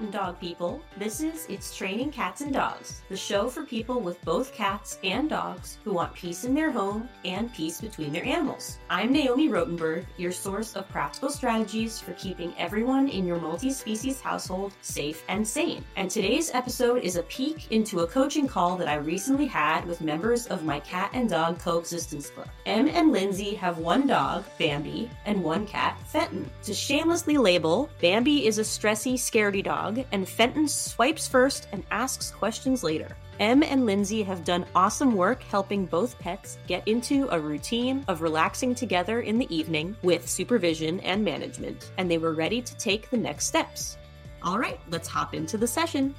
and dog people. This is It's Training Cats and Dogs, the show for people with both cats and dogs who want peace in their home and peace between their animals. I'm Naomi Rotenberg, your source of practical strategies for keeping everyone in your multi species household safe and sane. And today's episode is a peek into a coaching call that I recently had with members of my cat and dog coexistence club. Em and Lindsay have one dog, Bambi, and one cat, Fenton. To shamelessly label, Bambi is a stressy, scaredy dog, and Fenton swipes first and asks questions later. Em and Lindsay have done awesome work helping both pets get into a routine of relaxing together in the evening with supervision and management, and they were ready to take the next steps. All right, let's hop into the session.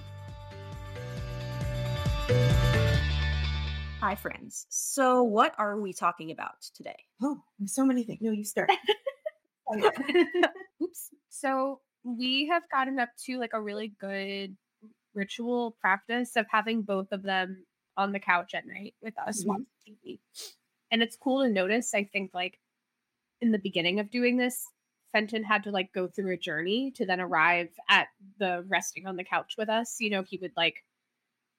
Hi, friends. So, what are we talking about today? Oh, so many things. No, you start. Oh, Oops. So we have gotten up to like a really good ritual practice of having both of them on the couch at night with us Mhm. watching TV. And it's cool to notice, I think, like in the beginning of doing this, Fenton had to like go through a journey to then arrive at the resting on the couch with us. You know, he would like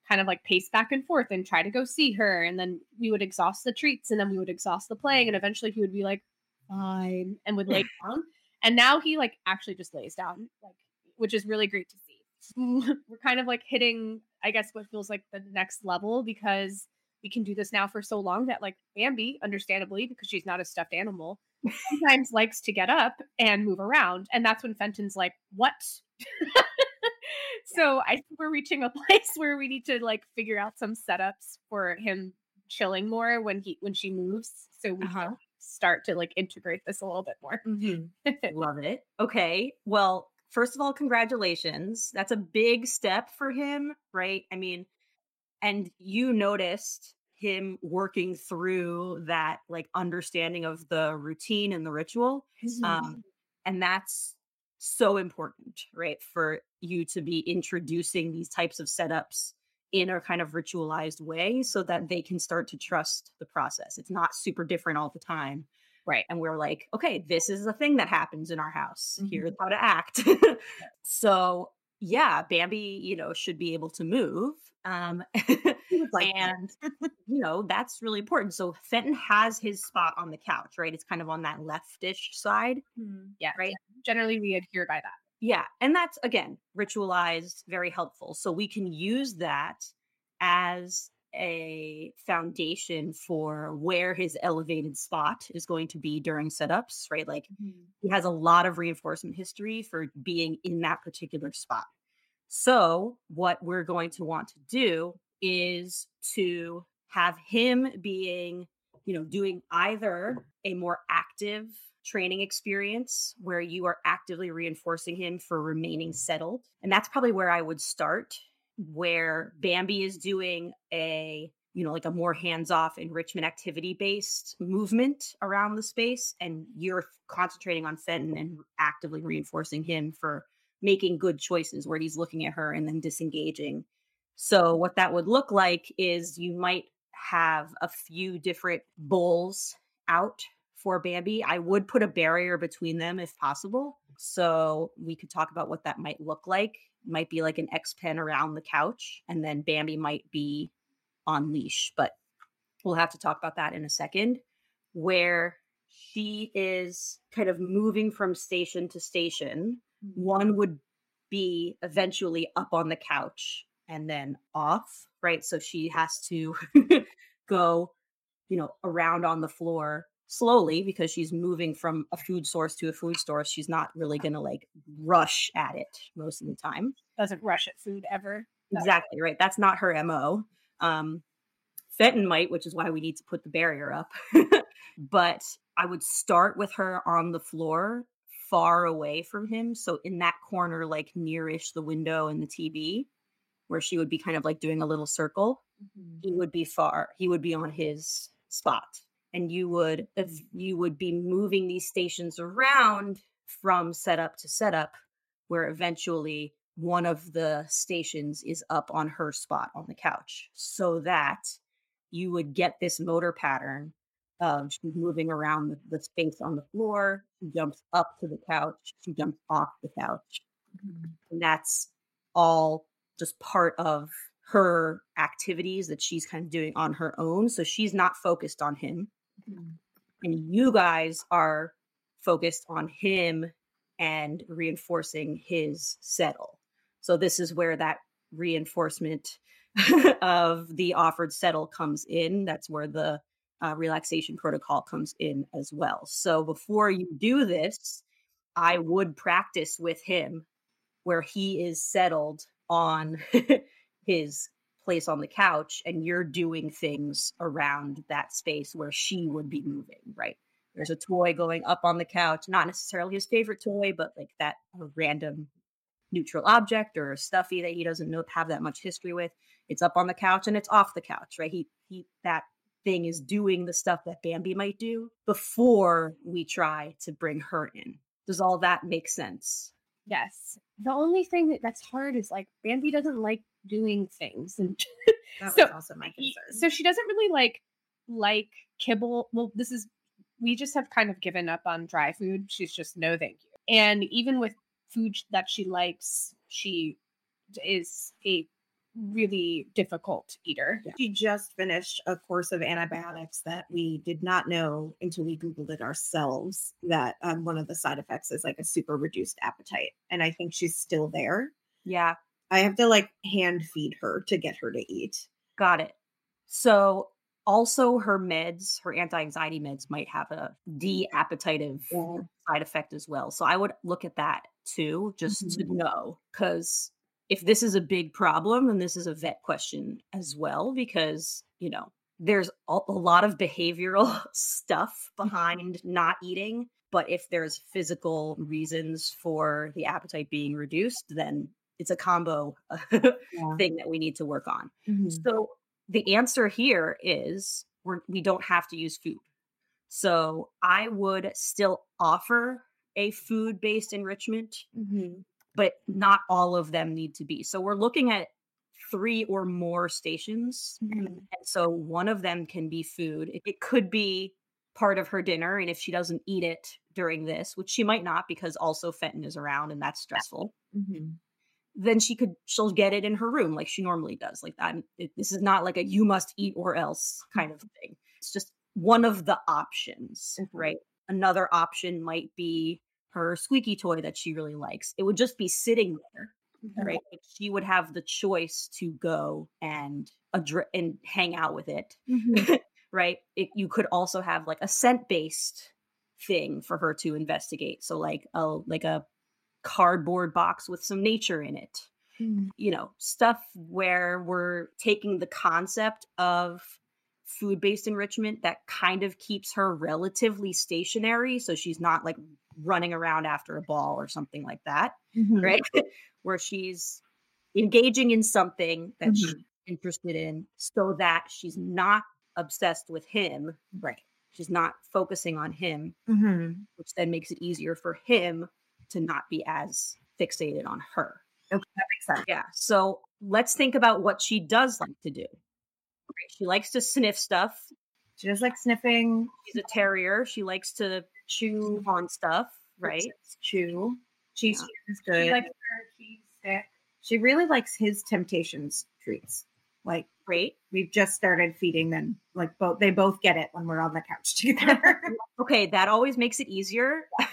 kind of like pace back and forth and try to go see her. And then we would exhaust the treats and then we would exhaust the playing. And eventually he would be like, fine, and would lay down. And now he like actually just lays down, like, which is really great to see. We're kind of like hitting, I guess, what feels like the next level because we can do this now for so long that like Bambi, understandably, because she's not a stuffed animal, sometimes likes to get up and move around. And that's when Fenton's like, what? so I think we're reaching a place where we need to like figure out some setups for him chilling more when he when she moves. So we Uh-huh. Start to like integrate this a little bit more. Love it. Okay. Well, first of all, congratulations. That's a big step for him, right? I mean, and you noticed him working through that like understanding of the routine and the ritual. Um, and that's so important, right? For you to be introducing these types of setups in a kind of ritualized way so that they can start to trust the process. It's not super different all the time. Right. And we're like, okay, this is a thing that happens in our house. Mhm. Here's how to act. so, yeah, Bambi, you know, should be able to move. Um, like and you know that's really important so fenton has his spot on the couch right it's kind of on that leftish side Yeah. Right. Generally we adhere by that. Yeah and that's again ritualized very helpful. So we can use that as a foundation for where his elevated spot is going to be during setups right? Like mm-hmm. he has a lot of reinforcement history for being in that particular spot. So, what we're going to want to do is to have him being, you know, doing either a more active training experience where you are actively reinforcing him for remaining settled. And that's probably where I would start, where Bambi is doing a you know, like a more hands off enrichment activity based movement around the space. And you're concentrating on Fenton and actively reinforcing him for making good choices where he's looking at her and then disengaging. So, what that would look like is you might have a few different bowls out for Bambi. I would put a barrier between them if possible. So, we could talk about what that might look like. Might be like an X pen around the couch, and then Bambi might be on leash, but we'll have to talk about that in a second. Where she is kind of moving from station to station. Mm-hmm. One would be eventually up on the couch and then off, right? So she has to go, you know, around on the floor slowly because she's moving from a food source to a food source. She's not really going to like rush at it most of the time. Doesn't rush at food ever. No. Exactly right. That's not her mo. Um, Fenton might, which is why we need to put the barrier up. but I would start with her on the floor, far away from him, so in that corner, like nearish the window and the TV, where she would be kind of like doing a little circle. He would be far. He would be on his spot, and you would if mm. you would be moving these stations around from setup to setup, where eventually one of the stations is up on her spot on the couch so that you would get this motor pattern of she's moving around the, the space on the floor she jumps up to the couch she jumps off the couch mm. and that's all just part of her activities that she's kind of doing on her own. So she's not focused on him. And you guys are focused on him and reinforcing his settle. So this is where that reinforcement of the offered settle comes in. That's where the uh, relaxation protocol comes in as well. So before you do this, I would practice with him where he is settled on his place on the couch and you're doing things around that space where she would be moving, right? There's a toy going up on the couch, not necessarily his favorite toy, but like that random neutral object or a stuffy that he doesn't know have that much history with. It's up on the couch and it's off the couch, right? He he that thing is doing the stuff that Bambi might do before we try to bring her in. Does all that make sense? Yes. The only thing that's hard is like Bambi doesn't like doing things, and That So, was also my concern. so she doesn't really like like kibble. Well, this is we just have kind of given up on dry food. She's just no thank you. And even with food that she likes, she is a really difficult eater. She just finished a course of antibiotics that we did not know until we Googled it ourselves that um, one of the side effects is like a super reduced appetite. And I think she's still there. Yeah, I have to like hand feed her to get her to eat. got it. So also her meds, her anti-anxiety meds might have a de-appetitive Yeah. side effect as well. So I would look at that too, just to Mhm. know. Because if this is a big problem, then this is a vet question as well, because, you know, there's a, a lot of behavioral stuff behind not eating. But if there's physical reasons for the appetite being reduced, then it's a combo Yeah. thing that we need to work on. Mhm. So the answer here is we're, we don't have to use food. So I would still offer a food based enrichment, Mhm. but not all of them need to be. So we're looking at three or more stations. Mhm. And so one of them can be food. It, it could be part of her dinner. And if she doesn't eat it during this, which she might not because also Fenton is around and that's stressful Mhm. Then she could she'll get it in her room like she normally does like that it, this is not like a you must eat or else kind of thing it's just one of the options Mhm. right another option might be her squeaky toy that she really likes it would just be sitting there Mhm. right Like, she would have the choice to go and addre- and hang out with it Mhm. right it, you could also have like a scent based thing for her to investigate so like a like a cardboard box with some nature in it Mhm. you know, stuff where we're taking the concept of food based enrichment that kind of keeps her relatively stationary. So she's not like running around after a ball or something like that, Mhm. right? where she's engaging in something that Mhm. she's interested in so that she's not obsessed with him. Right. She's not focusing on him, Mhm. which then makes it easier for him to not be as fixated on her. Okay, that makes sense. Yeah. So let's think about what she does like to do. Right, She likes to sniff stuff. She does like sniffing, She's a terrier. She likes to chew on stuff, right? chew. Cheese Yeah. is good. She likes her cheese stick. She really likes his Temptations treats. Like Great. we've just started feeding them. Like both, they both get it when we're on the couch together. Okay, that always makes it easier.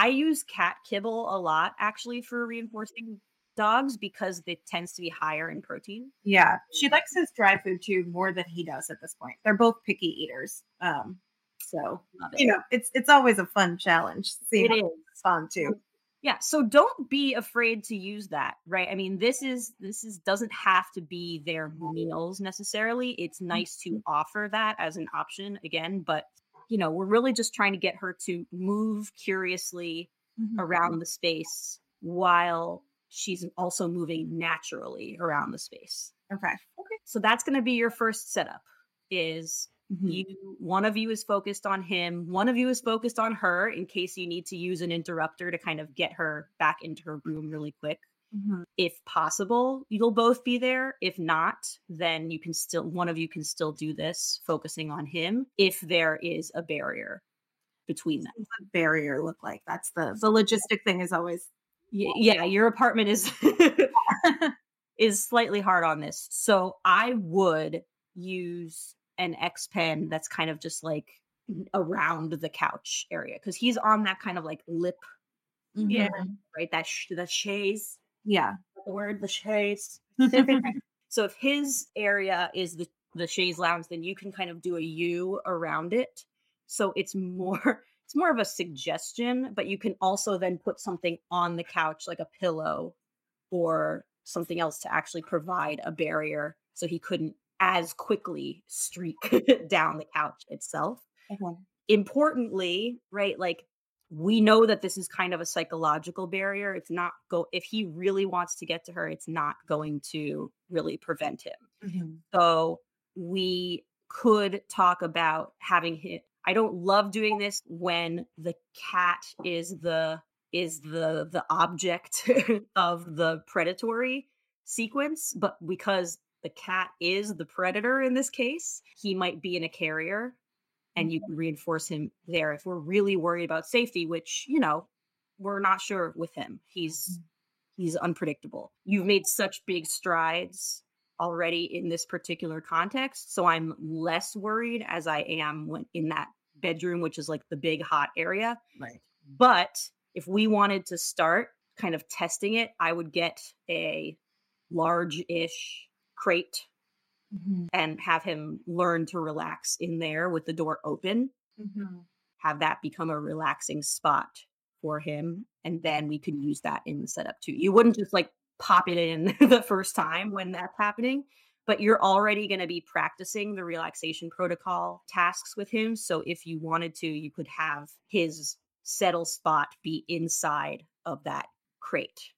I use cat kibble a lot actually for reinforcing dogs because it tends to be higher in protein. yeah, she likes his dry food too more than he does at this point. They're both picky eaters. Um, so you know, it's it's always a fun challenge. See, It is. fun too. Yeah, so don't be afraid to use that, right? I mean, this is this is doesn't have to be their meals necessarily. It's nice to offer that as an option again, but you know, we're really just trying to get her to move curiously around the space while she's also moving naturally around the space. Okay. Okay. So that's going to be your first setup is Mhm. you one of you is focused on him one of you is focused on her in case you need to use an interrupter to kind of get her back into her room really quick Mhm. if possible you'll both be there if not then you can still one of you can still do this focusing on him if there is a barrier between them What does the barrier look like? That's the the logistic thing is always Y- yeah, your apartment is is slightly hard on this. So I would use an X pen that's kind of just like around the couch area because he's on that kind of like lip, Yeah. Mhm. right? That sh- the chaise Yeah. the word the chaise. so if his area is the the chaise lounge, then you can kind of do a U around it. So it's more it's more of a suggestion, but you can also then put something on the couch like a pillow or something else to actually provide a barrier so he couldn't as quickly streak down the couch itself Okay. importantly, right, like we know that this is kind of a psychological barrier. It's not go if he really wants to get to her, it's not going to really prevent him. Mhm. So we could talk about having him. I don't love doing this when the cat is the is the the object of the predatory sequence, but because the cat is the predator in this case, he might be in a carrier and mm-hmm. you can reinforce him there if we're really worried about safety, which, you know, we're not sure with him. He's mm-hmm. he's unpredictable. You've made such big strides already in this particular context, so I'm less worried as I am when in that bedroom which is like the big hot area. Right. But if we wanted to start kind of testing it, I would get a large-ish crate Mhm. and have him learn to relax in there with the door open Mhm. have that become a relaxing spot for him and then we could use that in the setup too you wouldn't just like pop it in the first time when that's happening but you're already going to be practicing the relaxation protocol tasks with him so if you wanted to you could have his settle spot be inside of that crate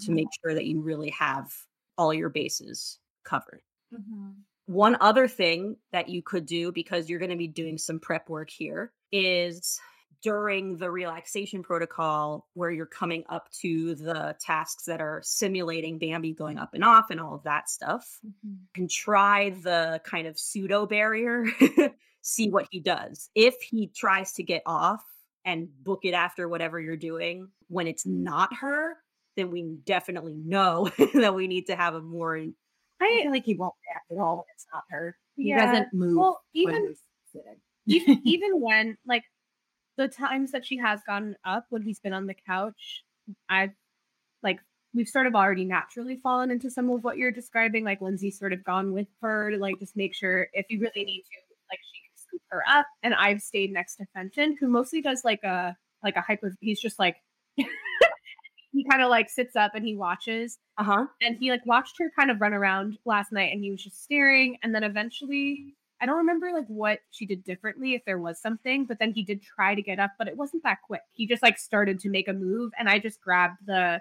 to make sure that you really have all your bases covered Mhm. one other thing that you could do because you're going to be doing some prep work here is during the relaxation protocol where you're coming up to the tasks that are simulating Bambi going up and off and all of that stuff. Mhm. You can try the kind of pseudo barrier, see what he does. If he tries to get off and book it after whatever you're doing when it's not her, then we definitely know that we need to have a more I feel like he won't react at all when it's not her. He Yeah. doesn't move. Well, even even, even when like the times that she has gone up when he's been on the couch, I've like we've sort of already naturally fallen into some of what you're describing. Like Lindsay's sort of gone with her to like just make sure if you really need to, like she can scoop her up. And I've stayed next to Fenton, who mostly does like a like a hyper. He's just like he kind of like sits up and he watches uh-huh. and he like watched her kind of run around last night and he was just staring and then eventually i don't remember like what she did differently if there was something but then he did try to get up but it wasn't that quick. He just like started to make a move and i just grabbed the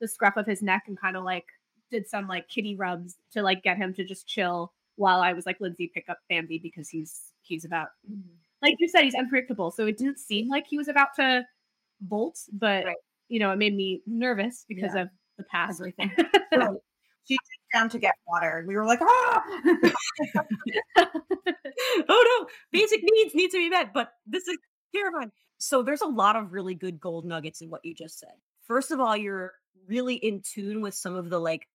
the scruff of his neck and kind of like did some like kitty rubs to like get him to just chill while i was like lindsay pick up bambi because he's he's about like you said he's unpredictable so it didn't seem like he was about to bolt but Right. You know it made me nervous because Yeah. of the past Everything. So she took down to get water. and We were like, ah. oh no, basic needs need to be met, but this is terrifying. So there's a lot of really good gold nuggets in what you just said. First of all, you're really in tune with some of the like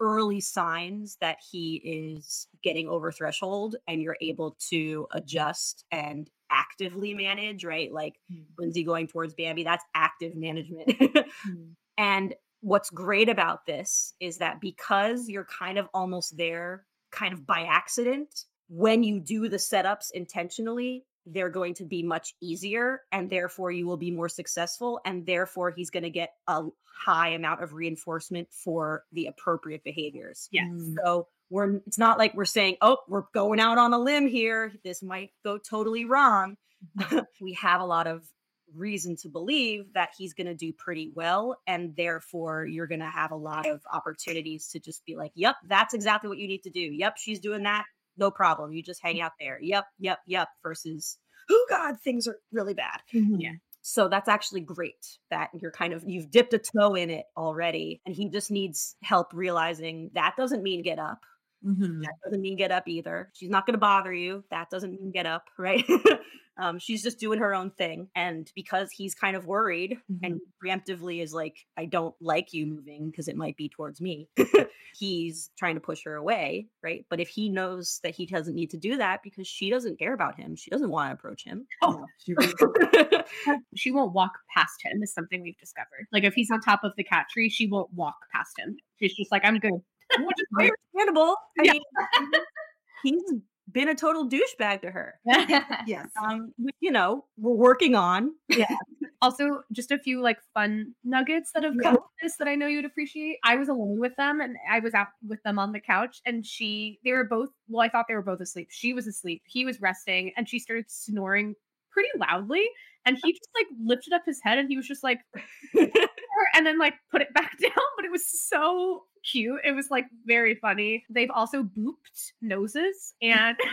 early signs that he is getting over threshold and you're able to adjust and actively manage, right? Like mm. Lindsay going towards Bambi, that's active management. Mm. And what's great about this is that because you're kind of almost there, kind of by accident, when you do the setups intentionally, they're going to be much easier and therefore you will be more successful. And therefore, he's going to get a high amount of reinforcement for the appropriate behaviors. yes Mm. So we're it's not like we're saying, oh, we're going out on a limb here. This might go totally wrong. we have a lot of reason to believe that he's going to do pretty well. And therefore, you're going to have a lot of opportunities to just be like, yep, that's exactly what you need to do. Yep, she's doing that. No problem. You just hang mm. out there. Yep, yep, yep. Versus, oh, God, things are really bad. Yeah. Mm-hmm. So that's actually great that you're kind of you've dipped a toe in it already and he just needs help realizing that doesn't mean get up. Mhm. That doesn't mean get up either. She's not going to bother you. That doesn't mean get up, right? um, she's just doing her own thing. And because he's kind of worried and preemptively is like, I don't like you moving because it might be towards me, he's trying to push her away, right? But if he knows that he doesn't need to do that because she doesn't care about him, she doesn't want to approach him. Oh, She really- she won't walk past him is something we've discovered. Like if he's on top of the cat tree, she won't walk past him. She's just like, I'm good. Which is very understandable. I Yeah. mean, he's been a total douchebag to her. yes. Um, which, you know, we're working on. Yeah. also, just a few like fun nuggets that have come with this that I know you'd appreciate. I was alone with them and I was out with them on the couch and she they were both well, I thought they were both asleep. She was asleep, he was resting, and she started snoring pretty loudly. And he just like lifted up his head and he was just like and then like put it back down. But it was so cute. It was like very funny. They've also booped noses and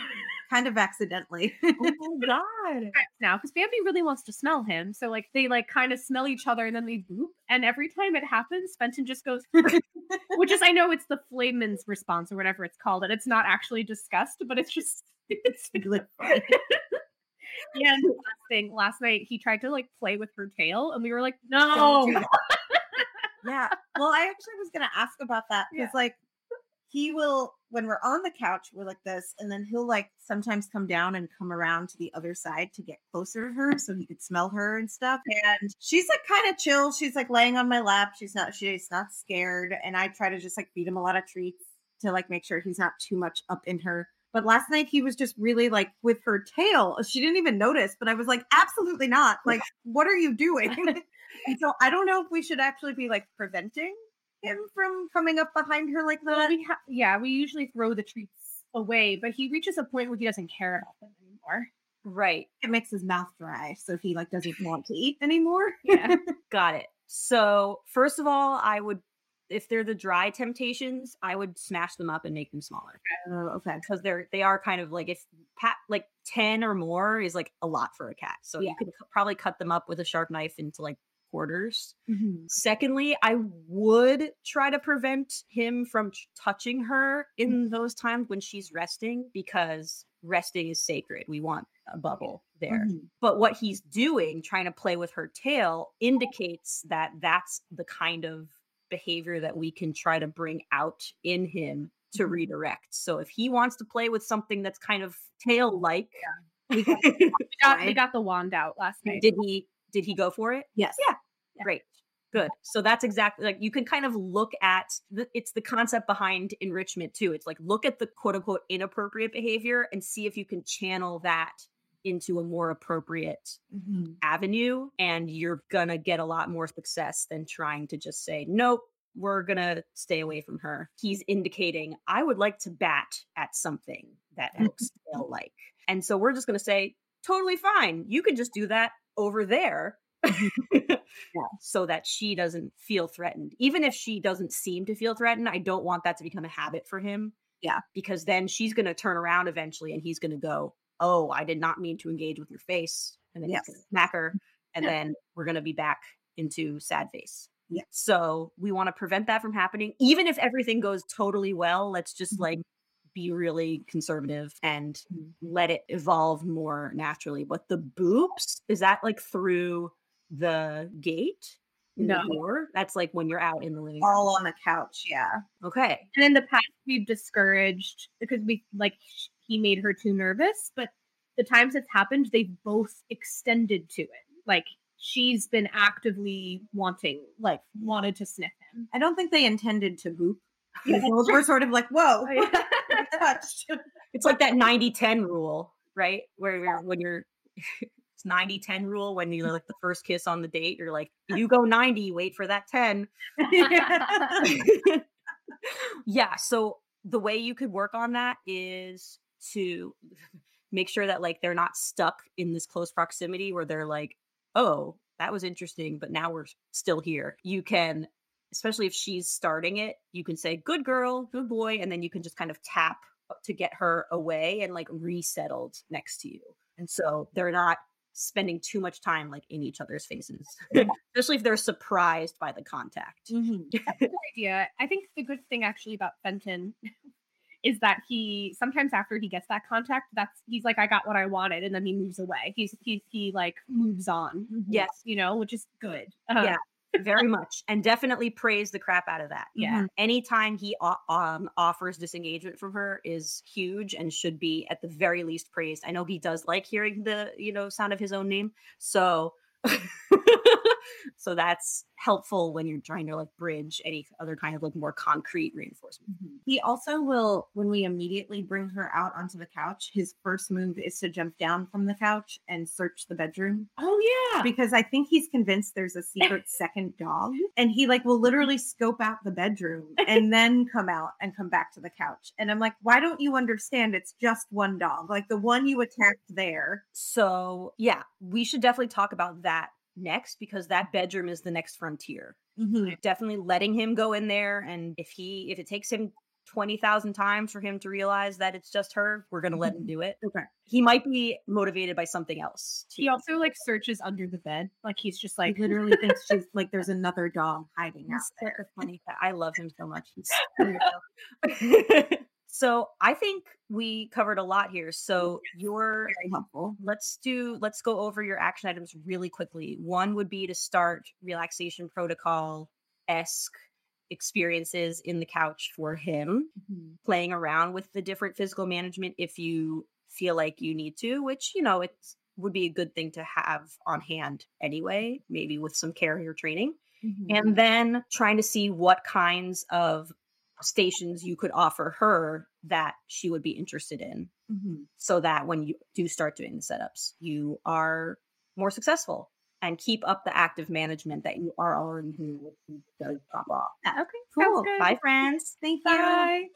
Kind of accidentally. oh my god. now because Bambi really wants to smell him. So like they like kind of smell each other and then they boop. And every time it happens, Fenton just goes, which is I know it's the Flehmen's response or whatever it's called, and it's not actually disgust, but it's just it's Really and last thing last night he tried to like play with her tail and we were like, no. Yeah. Well, I actually was gonna ask about that because Yeah. like he will when we're on the couch, we're like this, and then he'll like sometimes come down and come around to the other side to get closer to her so he could smell her and stuff. And she's like kind of chill. She's like laying on my lap. She's not she's not scared. And I try to just like feed him a lot of treats to like make sure he's not too much up in her. But last night he was just really like with her tail. She didn't even notice, but I was like, absolutely not. Like, what are you doing? And so I don't know if we should actually be like preventing him from coming up behind her like Well, that. we ha- yeah, we usually throw the treats away, but he reaches a point where he doesn't care about them anymore. Right. It makes his mouth dry, so he like doesn't want to eat anymore. Yeah. Got it. So, first of all, I would, if they're the dry temptations, I would smash them up and make them smaller Oh, okay. because they're they are kind of like if pat like ten or more is like a lot for a cat. So Yeah. you could probably cut them up with a sharp knife into like quarters. Mhm. Secondly, I would try to prevent him from t- touching her in those times when she's resting because resting is sacred. We want a bubble there. Mhm. But what he's doing, trying to play with her tail, indicates that that's the kind of behavior that we can try to bring out in him to Mhm. redirect. So if he wants to play with something that's kind of tail like, We got, we got, we got the wand out last night. did he did he go for it? Yes. Yeah. Yeah. Great. Good. So that's exactly like you can kind of look at the, it's the concept behind enrichment too. It's like look at the quote unquote inappropriate behavior and see if you can channel that into a more appropriate Mhm. avenue and you're going to get a lot more success than trying to just say nope we're going to stay away from her he's indicating i would like to bat at something that looks tail like and so we're just going to say totally fine you can just do that over there so that she doesn't feel threatened even if she doesn't seem to feel threatened i don't want that to become a habit for him Yeah. because then she's going to turn around eventually and he's going to go oh i did not mean to engage with your face and then Yes. he's going to smack her and Yeah. then we're going to be back into sad face Yeah. so we want to prevent that from happening even if everything goes totally well let's just Mhm. like be really conservative and Mhm. let it evolve more naturally but the boops is that like through the gate in No. the door that's like when you're out in the living room All on the couch. Yeah. okay And in the past, we've discouraged because we like he made her too nervous. But the times it's happened, they've both extended to it. Like she's been actively wanting, like wanted to sniff him. I don't think they intended to boop. Yeah. Were sort of like, whoa, Oh, yeah. touched. it's like that 90-10 rule right? Where you're when you're it's 90-10 rule when you're like the first kiss on the date you're like you go 90 wait for that 10 yeah so the way you could work on that is to make sure that like they're not stuck in this close proximity where they're like oh that was interesting but now we're still here. You can especially if she's starting it you can say good girl good boy and then you can just kind of tap to get her away and like resettled next to you and so they're not spending too much time like in each other's faces especially if they're surprised by the contact Mhm. Good idea. I think the good thing actually about Fenton is that he sometimes after he gets that contact, that's he's like, I got what I wanted, and then he moves away. He's he he like moves on. Yes. you know, which is good. Uh, Yeah. Very much and definitely praise the crap out of that yeah. Mhm. anytime he o- um, offers disengagement from her is huge and should be at the very least praised i know he does like hearing the you know sound of his own name so so that's helpful when you're trying to like bridge any other kind of like more concrete reinforcement mm-hmm. He also will, when we immediately bring her out onto the couch, his first move is to jump down from the couch and search the bedroom Oh yeah. because I think he's convinced there's a secret second dog. And he like will literally scope out the bedroom and then come out and come back to the couch. And I'm like, why don't you understand it's just one dog? Like the one you attacked there. so yeah we should definitely talk about that next because that bedroom is the next frontier mm-hmm. definitely letting him go in there and if he if it takes him 20,000 times for him to realize that it's just her we're going to let him mm-hmm. do it Okay. he might be motivated by something else He also like searches under the bed. Like he's just like He literally thinks she's like there's another dog hiding out there. such a funny. I love him so much. He's. so I think we covered a lot here. So your Very helpful. let's do let's go over your action items really quickly. One would be to start relaxation protocol esque experiences in the couch for him, mm-hmm. playing around with the different physical management if you feel like you need to, which you know it would be a good thing to have on hand anyway, maybe with some carrier training mm-hmm. and then trying to see what kinds of stations you could offer her that she would be interested in so that when you do start doing the setups you are more successful and keep up the active management that you are already doing you does drop off. Okay, cool. bye friends. Thank you.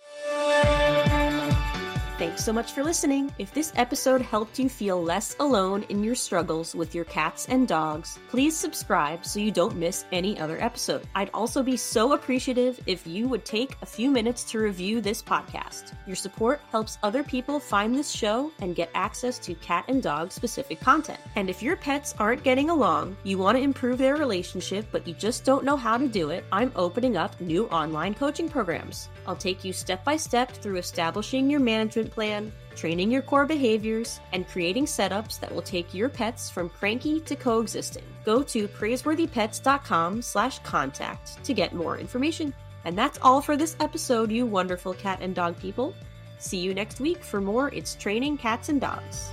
Thanks so much for listening. If this episode helped you feel less alone in your struggles with your cats and dogs, please subscribe so you don't miss any other episode. I'd also be so appreciative if you would take a few minutes to review this podcast. Your support helps other people find this show and get access to cat and dog specific content. And if your pets aren't getting along, you want to improve their relationship, but you just don't know how to do it, I'm opening up new online coaching programs. I'll take you step by step through establishing your management plan, training your core behaviors, and creating setups that will take your pets from cranky to coexisting. Go to praiseworthypets.com slash contact to get more information. And that's all for this episode, you wonderful cat and dog people. See you next week for more It's Training Cats and Dogs.